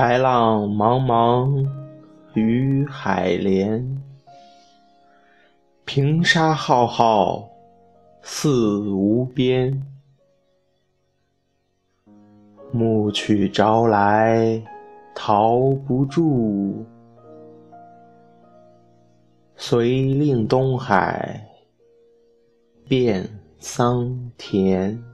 白浪茫茫，与海连；平沙浩浩，四无边。暮去朝来，逃不住；遂令东海，变桑田。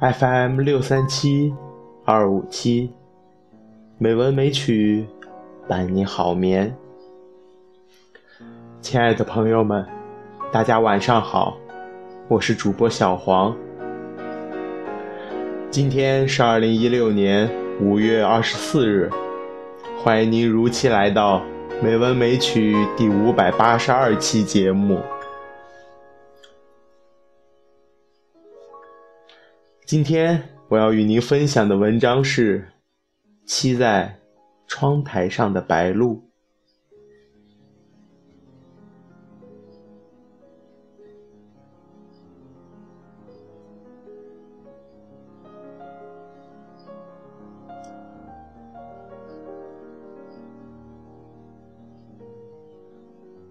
FM 六三七二五七，美文美曲伴你好眠。亲爱的朋友们，大家晚上好，我是主播小黄。今天是二零一六年五月二十四日，欢迎您如期来到美文美曲第五百八十二期节目。今天我要与您分享的文章是《栖在窗台上的白鹭》。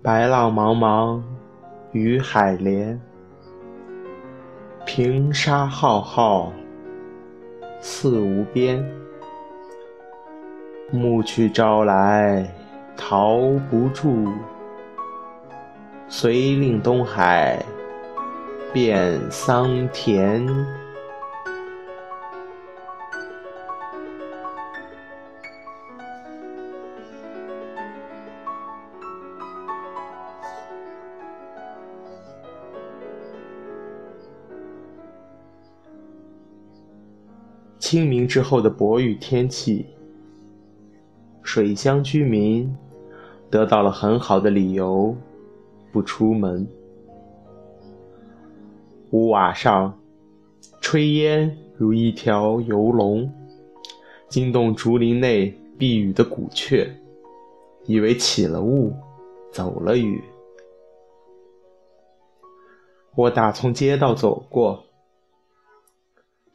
白浪茫茫，与海连。平沙浩浩，四无边。暮去朝来，逃不住。遂令东海，变桑田。清明之后的薄雨天气，水乡居民得到了很好的理由不出门。屋瓦上炊烟如一条游龙，惊动竹林内避雨的古雀，以为起了雾，走了雨。我打从街道走过。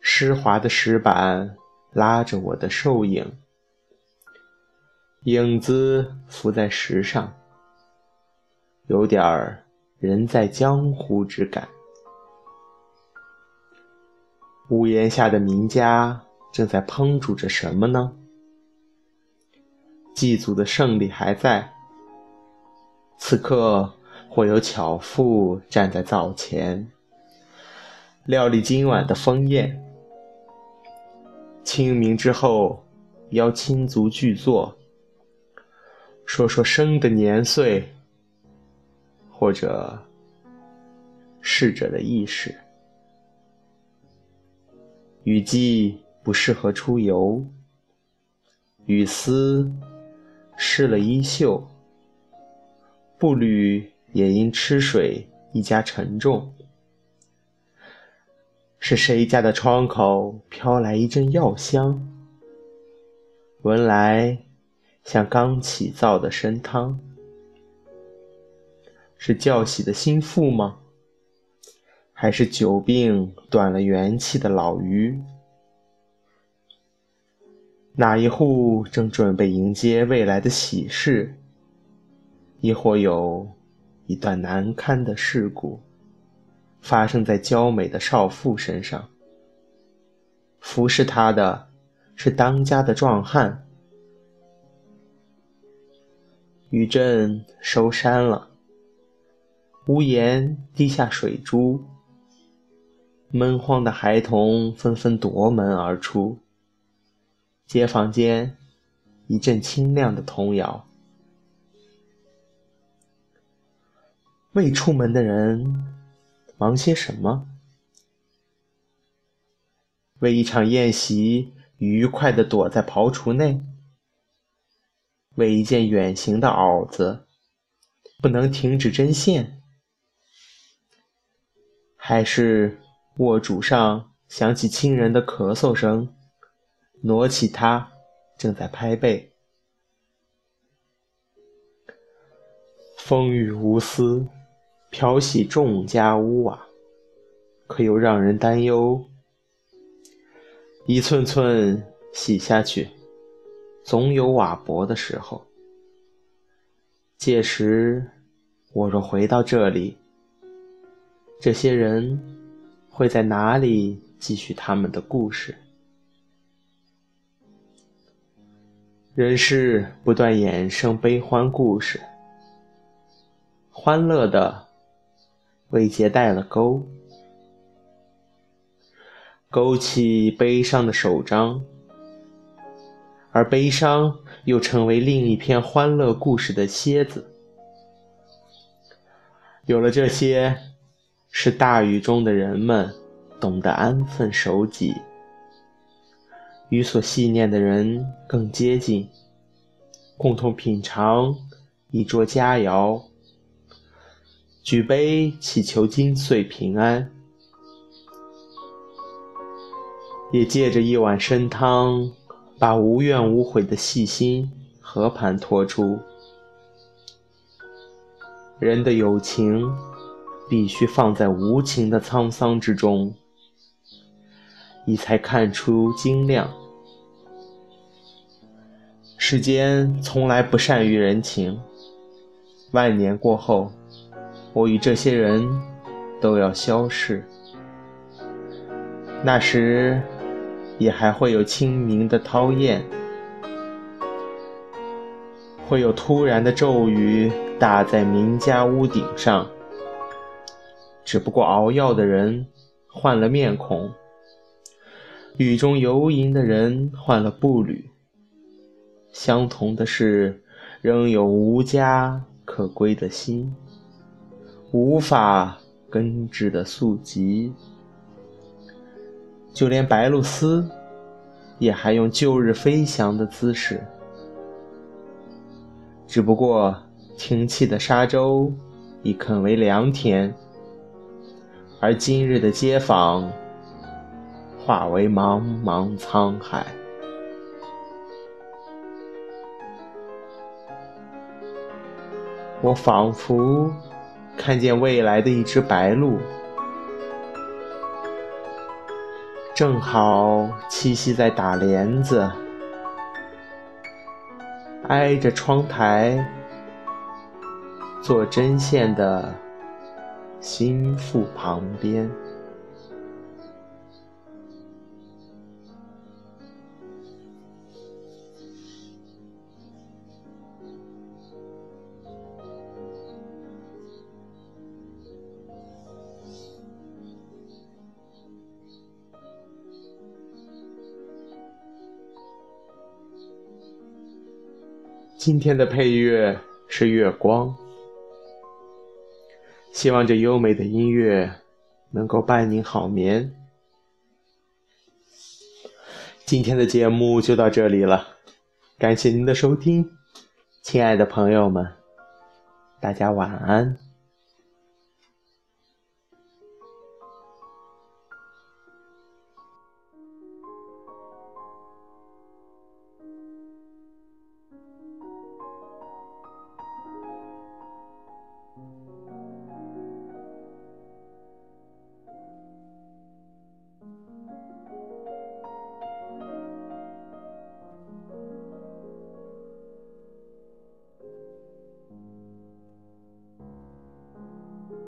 湿滑的石板拉着我的瘦影，影子浮在石上，有点儿人在江湖之感。屋檐下的名家正在烹煮着什么呢？祭祖的胜利还在。此刻，或有巧妇站在灶前，料理今晚的丰宴。清明之后，邀亲族聚坐，说说生的年岁，或者逝者的意识。雨季不适合出游，雨丝湿了衣袖，步履也因吃水愈加沉重。是谁家的窗口飘来一阵药香？闻来像刚起灶的参汤。是叫喜的心腹吗？还是久病断了元气的老鱼？哪一户正准备迎接未来的喜事？亦或有一段难堪的事故？发生在娇美的少妇身上。服侍她的是当家的壮汉。雨阵收山了，屋檐滴下水珠，闷慌的孩童纷纷夺门而出。街坊间一阵清亮的童谣。未出门的人忙些什么？为一场宴席愉快地躲在刨橱内？为一件远行的袄子不能停止针线？还是卧主上响起亲人的咳嗽声，挪起他正在拍背。风雨无私，漂洗众家屋瓦，可又让人担忧。一寸寸洗下去，总有瓦薄的时候。届时，我若回到这里。这些人会在哪里继续他们的故事？人世不断衍生悲欢故事，欢乐的为结带了钩，勾起悲伤的手章，而悲伤又成为另一篇欢乐故事的楔子。有了这些。是大雨中的人们懂得安分守己，与所系念的人更接近，共同品尝一桌佳肴，举杯祈求金岁平安，也借着一碗参汤，把无怨无悔的细心和盘托出。人的友情。必须放在无情的沧桑之中，你才看出精亮。世间从来不善于人情，万年过后，我与这些人都要消逝。那时，也还会有清明的涛艳，会有突然的骤雨打在民家屋顶上。只不过熬药的人换了面孔，雨中游吟的人换了步履。相同的是，仍有无家可归的心，无法根治的宿疾。就连白鹭鸶，也还用旧日飞翔的姿势。只不过停栖的沙洲已肯为良田。而今日的街坊，化为茫茫沧海。我仿佛看见未来的一只白鹭，正好栖息在打帘子、挨着窗台做针线的。心腹旁边。今天的配乐是月光。希望这优美的音乐能够伴您好眠。今天的节目就到这里了，感谢您的收听，亲爱的朋友们，大家晚安。